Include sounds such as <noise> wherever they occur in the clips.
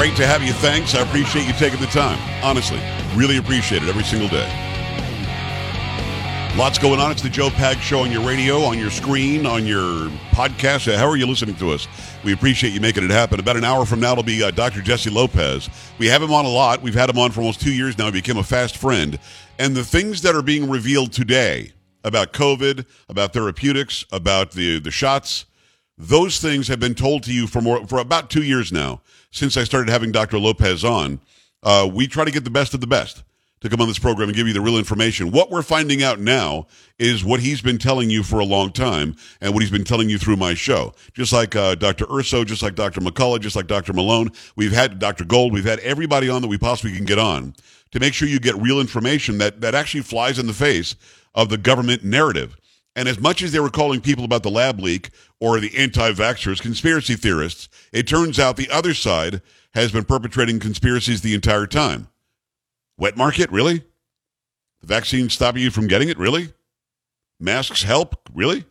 Great to have you. Thanks. I appreciate you taking the time. Honestly, really appreciate it every single day. Lots going on. It's the Joe Pags Show on your radio, on your screen, on your podcast. How are you listening to us? We appreciate you making it happen. About an hour from now, it'll be uh, Dr. Jesse Lopez. We have him on a lot. We've had him on for almost two years now. He became a fast friend. And the things that are being revealed today about COVID, about therapeutics, about the, the shots, those things have been told to you for more for about two years now since I started having Dr. Lopez on. Uh, we try to get the best of the best to come on this program and give you the real information. What we're finding out now is what he's been telling you for a long time and what he's been telling you through my show. Just like uh, Dr. Urso, just like Dr. McCullough, just like Dr. Malone. We've had Dr. Gold. We've had everybody on that we possibly can get on to make sure you get real information that, that actually flies in the face of the government narrative. And as much as they were calling people about the lab leak or the anti vaxxers conspiracy theorists, it turns out the other side has been perpetrating conspiracies the entire time. Wet market, really? The vaccine stopping you from getting it, really? Masks help, really?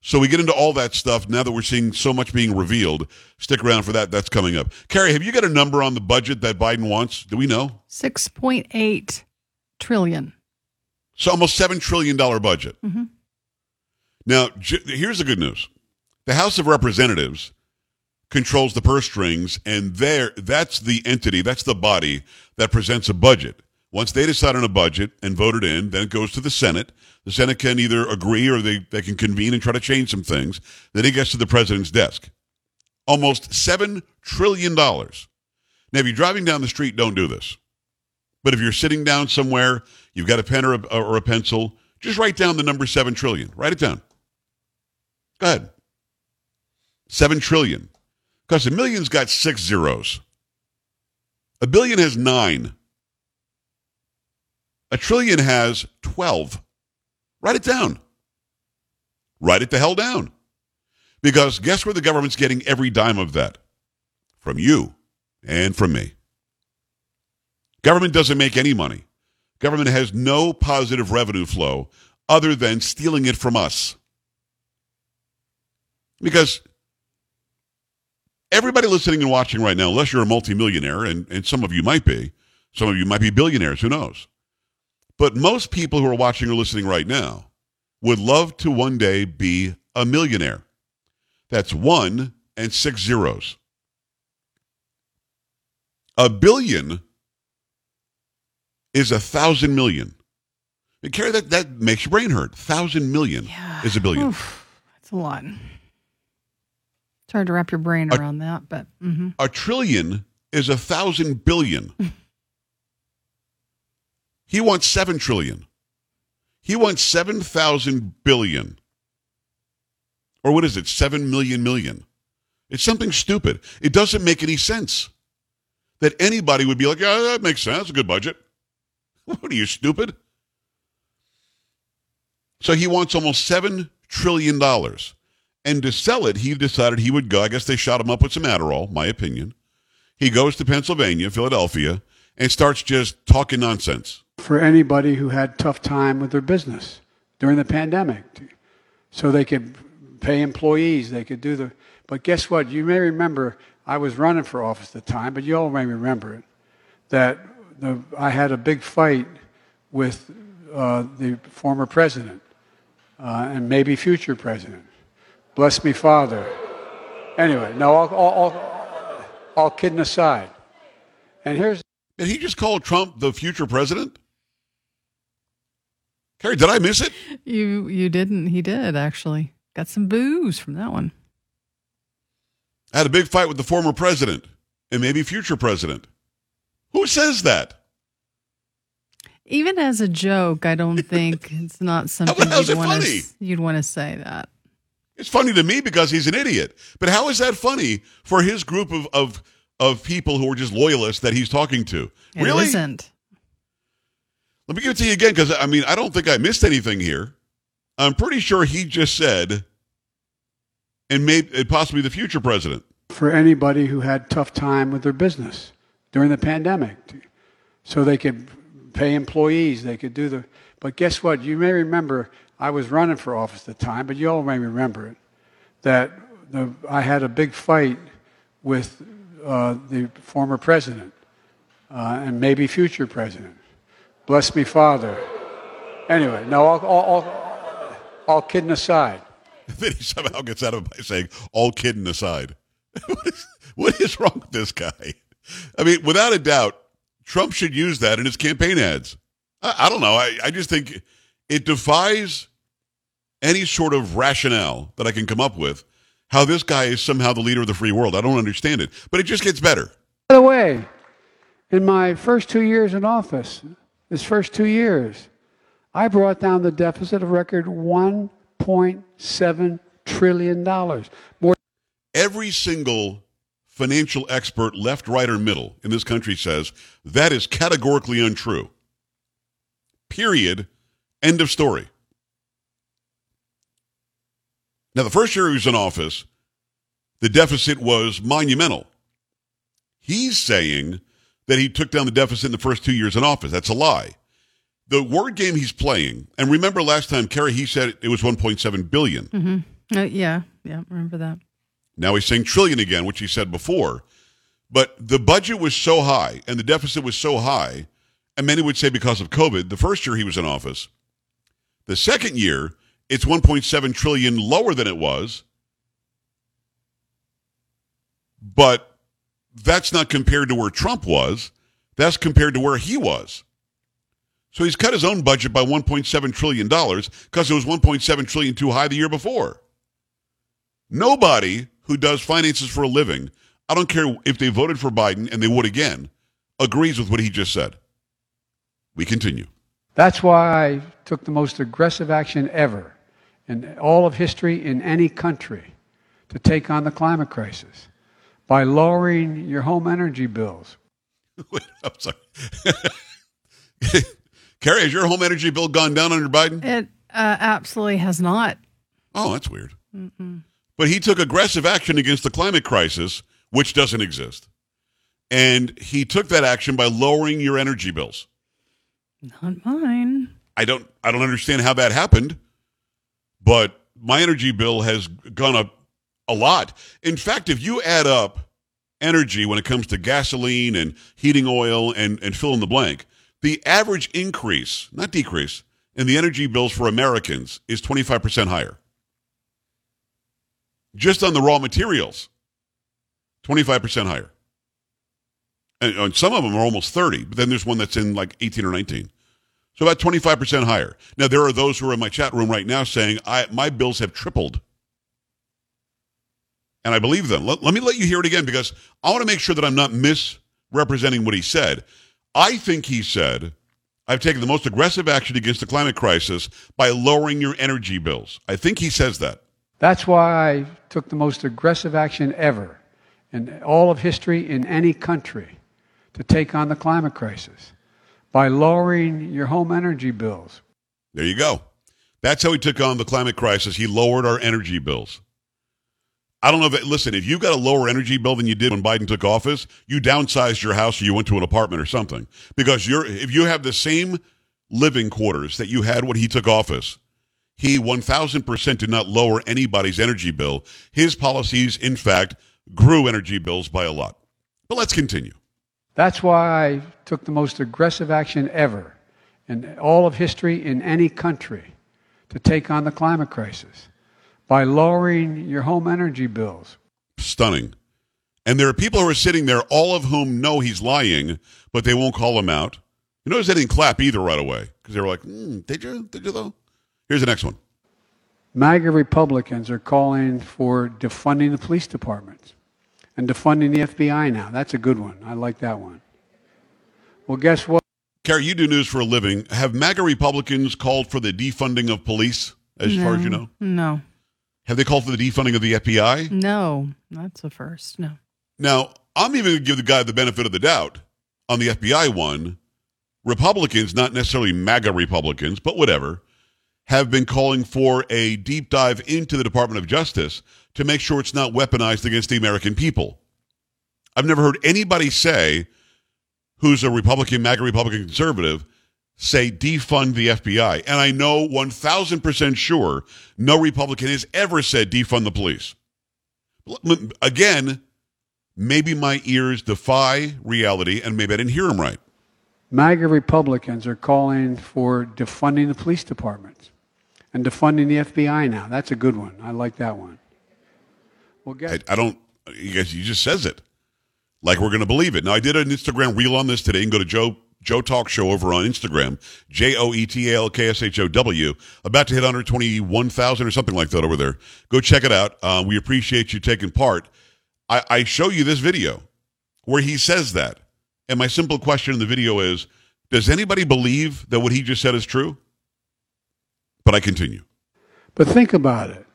So we get into all that stuff now that we're seeing so much being revealed. Stick around for that. That's coming up. Carrie, have you got a number on the budget that Biden wants? Do we know? 6.8 trillion. So almost $7 trillion budget. Mm-hmm. Now, j- here's the good news. The House of Representatives controls the purse strings, and there that's the entity, that's the body that presents a budget. Once they decide on a budget and vote it in, then it goes to the Senate. The Senate can either agree or they, they can convene and try to change some things. Then it gets to the president's desk. Almost $7 trillion. Now, if you're driving down the street, don't do this. But if you're sitting down somewhere, you've got a pen or a, or a pencil, just write down the number 7 trillion. Write it down. Go ahead. 7 trillion. Because a million's got six zeros. A billion has nine. A trillion has 12. Write it down. Write it the hell down. Because guess where the government's getting every dime of that? From you and from me. Government doesn't make any money. Government has no positive revenue flow other than stealing it from us. Because everybody listening and watching right now, unless you're a multimillionaire, and, and some of you might be, some of you might be billionaires, who knows? But most people who are watching or listening right now would love to one day be a millionaire. That's one and six zeros. A billion is a thousand million. And Carrie, that, that makes your brain hurt. Thousand million Yeah. is a billion. Oof, that's a lot. It's hard to wrap your brain A- around that, but mhm. A trillion is a thousand billion. he wants seven trillion. He wants seven thousand billion. Or what is it? Seven million million. It's something stupid. It doesn't make any sense. That anybody would be like, yeah, that makes sense. A good budget. <laughs> What are you, stupid? So he wants almost $7 trillion. And to sell it, he decided he would go. I guess they shot him up with some Adderall, my opinion. He goes to Pennsylvania, Philadelphia, and starts just talking nonsense. for anybody who had tough time with their business during the pandemic so they could pay employees they could do the but guess what you may remember i was running for office at the time but you all may remember it that the, i had a big fight with uh, the former president uh, and maybe future president bless me father anyway no all, all, all, all kidding aside and here's Did he just call Trump the future president? Carrie, did I miss it? you you didn't. He did actually. Got some booze from that one. I had a big fight with the former president and maybe future president. Who says that? Even as a joke, I don't <laughs> think it's not something how's you'd it want funny? to you'd want to say that. It's funny to me because he's an idiot. But how is that funny for his group of of, of people who are just loyalists that he's talking to? It really? isn't. Let me give it to you again because I mean I don't think I missed anything here. I'm pretty sure he just said, and maybe and possibly the future president. for anybody who had tough time with their business during the pandemic so they could pay employees they could do the but guess what you may remember i was running for office at the time but you all may remember it that the, i had a big fight with uh, the former president uh, and maybe future president. Bless me, Father. Anyway, no, all, all, all, all kidding aside. <laughs> then he somehow gets out of it by saying, all kidding aside. <laughs> what, is, what is wrong with this guy? I mean, without a doubt, Trump should use that in his campaign ads. I, I don't know. I, I just think it defies any sort of rationale that I can come up with how this guy is somehow the leader of the free world. I don't understand it, but it just gets better. By the way, in my first two years in office, his first two years, I brought down the deficit of record $1.7 trillion. More Every single financial expert, left, right, or middle, in this country says that is categorically untrue. Period. End of story. Now, the first year he was in office, the deficit was monumental. He's saying that he took down the deficit in the first two years in office. That's a lie. The word game he's playing, and remember last time, Carrie, he said it was 1.7 billion. Mm-hmm. Uh, yeah, yeah, remember that. Now he's saying trillion again, which he said before. But the budget was so high and the deficit was so high, and many would say because of COVID, the first year he was in office. The second year, it's 1.7 trillion lower than it was. But that's not compared to where Trump was. That's compared to where he was. So he's cut his own budget by 1.7 trillion dollars because it was 1.7 trillion too high the year before. Nobody who does finances for a living, I don't care if they voted for Biden and they would again, agrees with what he just said. We continue. That's why I took the most aggressive action ever in all of history in any country to take on the climate crisis by lowering your home energy bills. <laughs> Wait, I'm sorry. <laughs> Carrie, has your home energy bill gone down under Biden? It uh, absolutely has not. Oh, that's weird. Mm-mm. But he took aggressive action against the climate crisis, which doesn't exist. And he took that action by lowering your energy bills. Not mine. I don't I don't understand how that happened, but my energy bill has gone up a lot. In fact, if you add up energy when it comes to gasoline and heating oil and, and fill in the blank, the average increase, not decrease, in the energy bills for Americans is 25% higher. Just on the raw materials, 25% higher. And, and some of them are almost 30, but then there's one that's in like 18 or 19. So about 25% higher. Now, there are those who are in my chat room right now saying, I, my bills have tripled. And I believe them. Let, let me let you hear it again because I want to make sure that I'm not misrepresenting what he said. I think he said, I've taken the most aggressive action against the climate crisis by lowering your energy bills. I think he says that. That's why I took the most aggressive action ever in all of history in any country to take on the climate crisis by lowering your home energy bills. There you go. That's how he took on the climate crisis. He lowered our energy bills. I don't know if it, listen, if you've got a lower energy bill than you did when Biden took office, you downsized your house or you went to an apartment or something. Because you're if you have the same living quarters that you had when he took office, he 1000% did not lower anybody's energy bill. His policies in fact grew energy bills by a lot. But let's continue. That's why I took the most aggressive action ever in all of history in any country to take on the climate crisis by lowering your home energy bills. Stunning. And there are people who are sitting there, all of whom know he's lying, but they won't call him out. You notice they didn't clap either right away because they were like, mm, did you? Did you though? Here's the next one. MAGA Republicans are calling for defunding the police departments and defunding the FBI now. That's a good one. I like that one. Well, guess what? Carrie, you do news for a living. Have MAGA Republicans called for the defunding of police, as no, far as you know? No. Have they called for the defunding of the FBI? No, that's the first. No. Now, I'm even going to give the guy the benefit of the doubt on the FBI one. Republicans, not necessarily MAGA Republicans, but whatever, have been calling for a deep dive into the Department of Justice to make sure it's not weaponized against the American people. I've never heard anybody say, who's a Republican, MAGA Republican conservative, say defund the FBI. And I know 1000% sure no Republican has ever said defund the police. Again, maybe my ears defy reality and maybe I didn't hear him right. MAGA Republicans are calling for defunding the police departments and defunding the FBI now. That's a good one. I like that one. Well, guess I, I don't, you guys, he just says it like we're going to believe it. Now, I did an Instagram reel on this today. and go to Joe Joe Talk Show over on Instagram, J O E T A L K S H O W. About to hit 121,000 or something like that over there. Go check it out. Uh, we appreciate you taking part. I, I show you this video where he says that. And my simple question in the video is Does anybody believe that what he just said is true? But I continue. But think about it.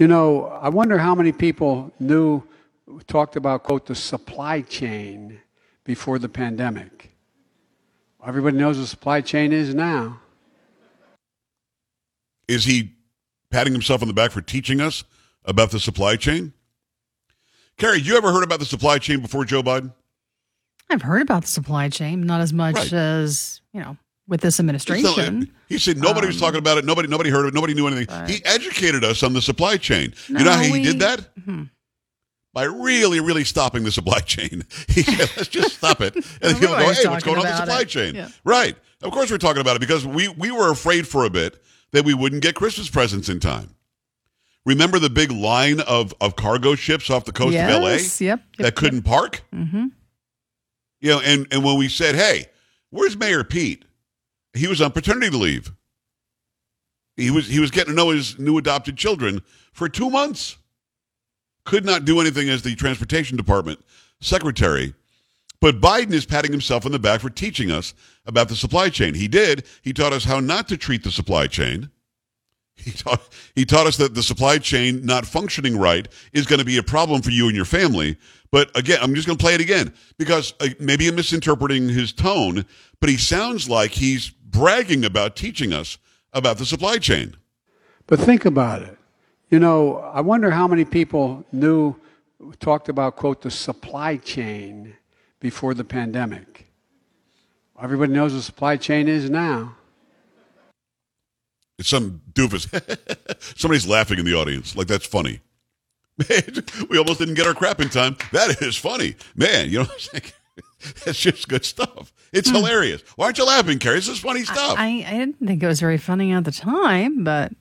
You know, I wonder how many people knew, talked about, quote, the supply chain before the pandemic. Everybody knows what the supply chain is now. Is he patting himself on the back for teaching us about the supply chain? Carrie, you ever heard about the supply chain before Joe Biden? I've heard about the supply chain, not as much Right. as, you know, with this administration. he said nobody was Um, talking about it. Nobody, nobody heard of it. Nobody knew anything. but- he educated us on the supply chain. you know No, how he we- did that? Mhm. By really, really stopping the supply chain. <laughs> He said, let's just stop it. <laughs> And people go, hey, what's going on the supply it. chain? Yeah. Right. Of course we're talking about it because we, we were afraid for a bit that we wouldn't get Christmas presents in time. Remember the big line of, of cargo ships off the coast yes, of LA Yep. yep that couldn't park? Mm-hmm. You know, and, and when we said, hey, where's Mayor Pete? He was on paternity leave. He was he was getting to know his new adopted children for two months. Could not do anything as the transportation department secretary. But Biden is patting himself on the back for teaching us about the supply chain. He did. He taught us how not to treat the supply chain. He taught, he taught us that the supply chain not functioning right is going to be a problem for you and your family. But again, I'm just going to play it again because uh, maybe I'm misinterpreting his tone, but he sounds like he's bragging about teaching us about the supply chain. But think about it. You know, I wonder how many people knew, talked about, quote, the supply chain before the pandemic. Everybody knows what the supply chain is now. It's some doofus. <laughs> Somebody's laughing in the audience. Like, that's funny. Man, <laughs> we almost didn't get our crap in time. That is funny. Man, you know what I'm saying? <laughs> That's just good stuff. It's hilarious. Why aren't you laughing, Carrie? This is funny stuff. I, I didn't think it was very funny at the time, but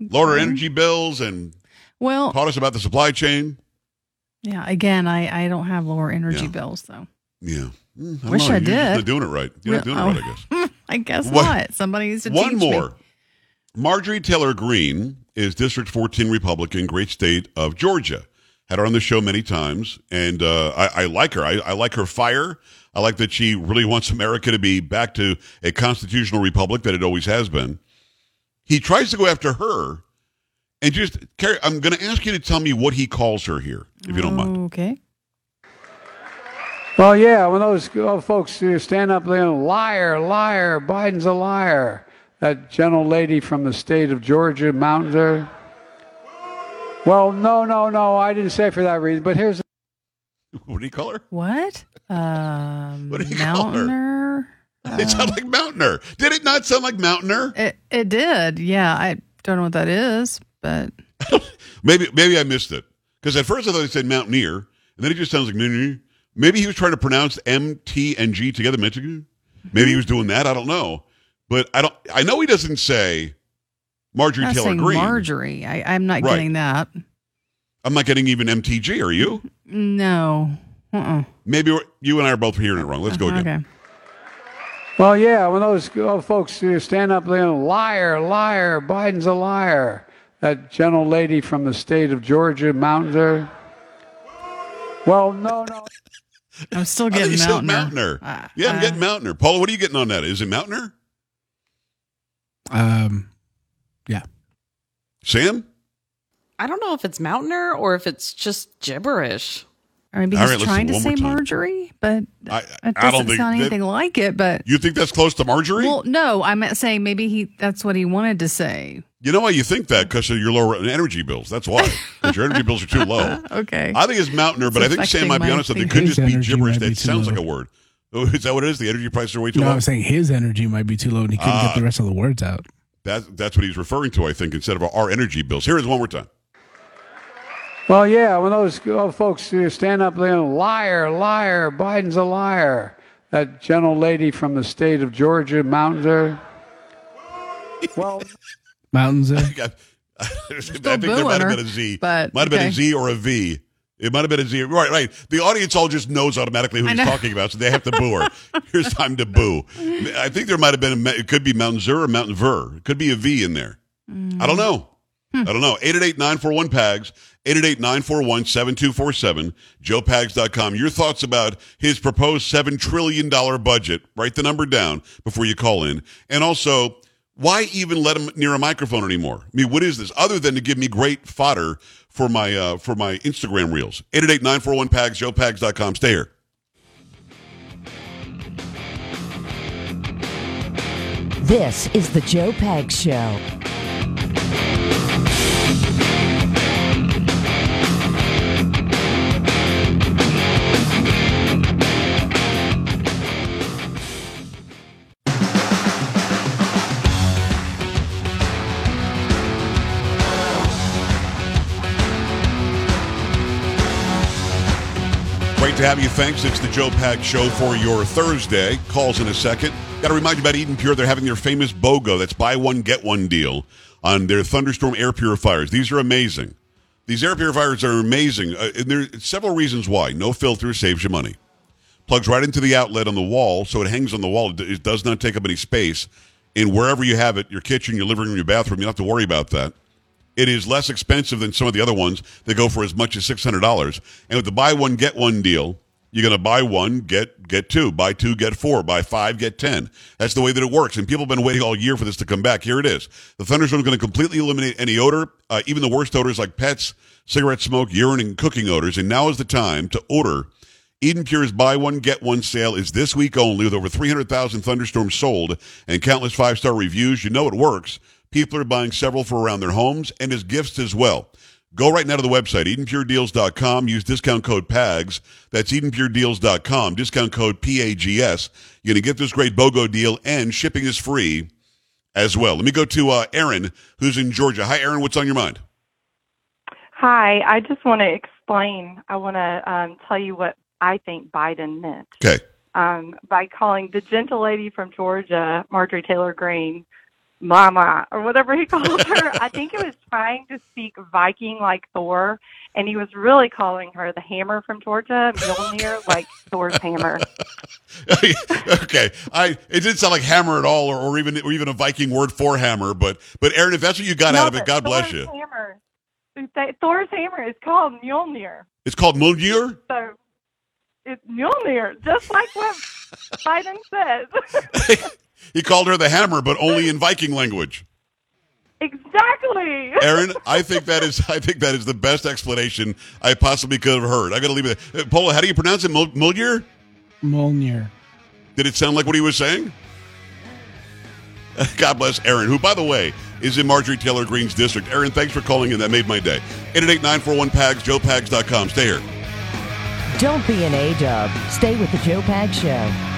Lowered our energy bills and well, taught us about the supply chain. yeah. Again, I I don't have lower energy Yeah. bills though. Yeah. Mm, don't Wish know. I did. not doing it right. You're not doing Oh. it right, I guess. <laughs> I guess What- not. Somebody needs to One teach me. more. Marjorie Taylor Greene is District 14 Republican, great state of Georgia. Had her on the show many times, and uh, I, I like her. I, I like her fire. I like that she really wants America to be back to a constitutional republic that it always has been. He tries to go after her, and just Carrie, I'm going to ask you to tell me what he calls her here, if you don't mind. Okay. Well, yeah, when those folks uh, stand up there, and liar, liar, Biden's a liar. That gentle lady from the state of Georgia, mountains there. Well, no, no, no, I didn't say for that reason. But here's <laughs> What do you call her? What? Um, <laughs> What do you call her? Mountaineer? it sounded like Mountaineer. Did it not sound like Mountaineer? It it did. Yeah, I don't know what that is, but <laughs> Maybe maybe I missed it because at first I thought he said Mountaineer, and then it just sounds like Mountaineer. Maybe he was trying to pronounce M, T, and G together. Maybe he was doing that. I don't know, but I don't. I know he doesn't say Marjorie I'm Taylor Greene. Marjorie. I, I'm not Right. getting that. I'm not getting even MTG. Are you? No. Uh-uh. Maybe we're- you and I are both hearing it wrong. Let's go again. Okay. Well, yeah, when those folks stand up there, liar, liar, Biden's a liar. That gentle lady from the state of Georgia, mountains there. Well, no, no. <laughs> I'm still getting he said Mountaineer. Mountaineer. Uh, yeah, I'm uh, getting Mountaineer. Paula, what are you getting on that? Is it Mountaineer? Um, Sam? I don't know if it's Mountaineer or if it's just gibberish. Or maybe All he's right, let's trying to say. Marjorie, but I- it doesn't don't think sound that- anything like it. But You think that's close to Marjorie? well, no, I'm saying maybe he that's what he wanted to say. you know why you think that? Because of your lower energy bills. That's why. Because your energy bills are too low. <laughs> Okay. I think it's Mountaineer, but I think Sam might be my honest that it could just be gibberish. might be That sounds low. like a word. Oh, Is that what it is? The energy prices are way too no, low. No, I'm saying his energy might be too low and he couldn't Ah. get the rest of the words out. That, that's what he's referring to, I think, instead of our energy bills. Here is one more time. Well, yeah, when those folks uh, stand up there, liar, liar, Biden's a liar. That gentle lady from the state of Georgia, Mountains <laughs> there. Well, Mountains <laughs> there. I think there booing might have been a Z. but might have been a Z or a V. It might have been a Z. Right, right. The audience all just knows automatically who he's talking about, so they have to boo her. <laughs> Here's time to boo. I think there might have been, a, it could be Mountain Zur or Mountain Ver. It could be a V in there. I don't know. Hmm. I don't know. 888-941-PAGS, 888-941-7247, joepags.com. Your thoughts about his proposed $7 trillion budget. Write the number down before you call in. And also, why even let him near a microphone anymore? I mean, what is this? Other than to give me great fodder for my uh, for my Instagram reels. 888-941-PAGS, joepags.com. Stay here. This is the Joe Pags Show. To have you. Thanks. It's the Joe Pags Show for your Thursday. Calls in a second. Got to remind you about Eden Pure. They're having their famous BOGO. That's buy one, get one deal on their Thunderstorm air purifiers. These are amazing. These air purifiers are amazing. Uh, and there's several reasons why. No filter saves you money. Plugs right into the outlet on the wall, so it hangs on the wall. It does not take up any space. And wherever you have it, your kitchen, your living room, your bathroom, you don't have to worry about that. It is less expensive than some of the other ones that go for as much as six hundred dollars. And with the buy one get one deal, you're going to buy one get get two, buy two get four, buy five get ten. That's the way that it works. And people have been waiting all year for this to come back. Here it is. The Thunderstorm is going to completely eliminate any odor, uh, even the worst odors like pets, cigarette smoke, urine, and cooking odors. And now is the time to order. Eden Pure's buy one get one sale is this week only with over 300,000 thunderstorms sold and countless five star reviews. You know it works. People are buying several for around their homes and as gifts as well. Go right now to the website, EdenPureDeals.com. Use discount code PAGS. That's EdenPureDeals.com. Discount code PAGS. You're going to get this great BOGO deal and shipping is free as well. Let me go to uh, Aaron, who's in Georgia. Hi, Aaron. What's on your mind? Hi, I just want to explain. I want to um, tell you what I think Biden meant Okay. um, by calling the gentle lady from Georgia, Marjorie Taylor Greene, Mama, or whatever he called <laughs> her. I think he was trying to speak Viking like Thor, and he was really calling her the hammer from Georgia, Mjolnir, like Thor's hammer. <laughs> okay, I it didn't sound like hammer at all, or, or even or even a Viking word for hammer. But but Aaron, if that's what you got out of it, God bless Thor's you. Hammer, Thor's hammer is called Mjolnir. It's called Mjolnir. So it's Mjolnir, just like what <laughs> Biden says. He called her the hammer, but only in Viking language. exactly. Aaron, I think that is I think that is the best explanation I possibly could have heard. I got to leave it. there. Uh, Paula, how do you pronounce it? Mul- Mjolnir? Molnir. Did it sound like what he was saying? <laughs> God bless Aaron, who, by the way, is in Marjorie Taylor Greene's district. Aaron, thanks for calling in. That made my day. 888-941-PAGS, joepags.com. Stay here. Don't be an A-dub. Stay with the Joe Pags Show.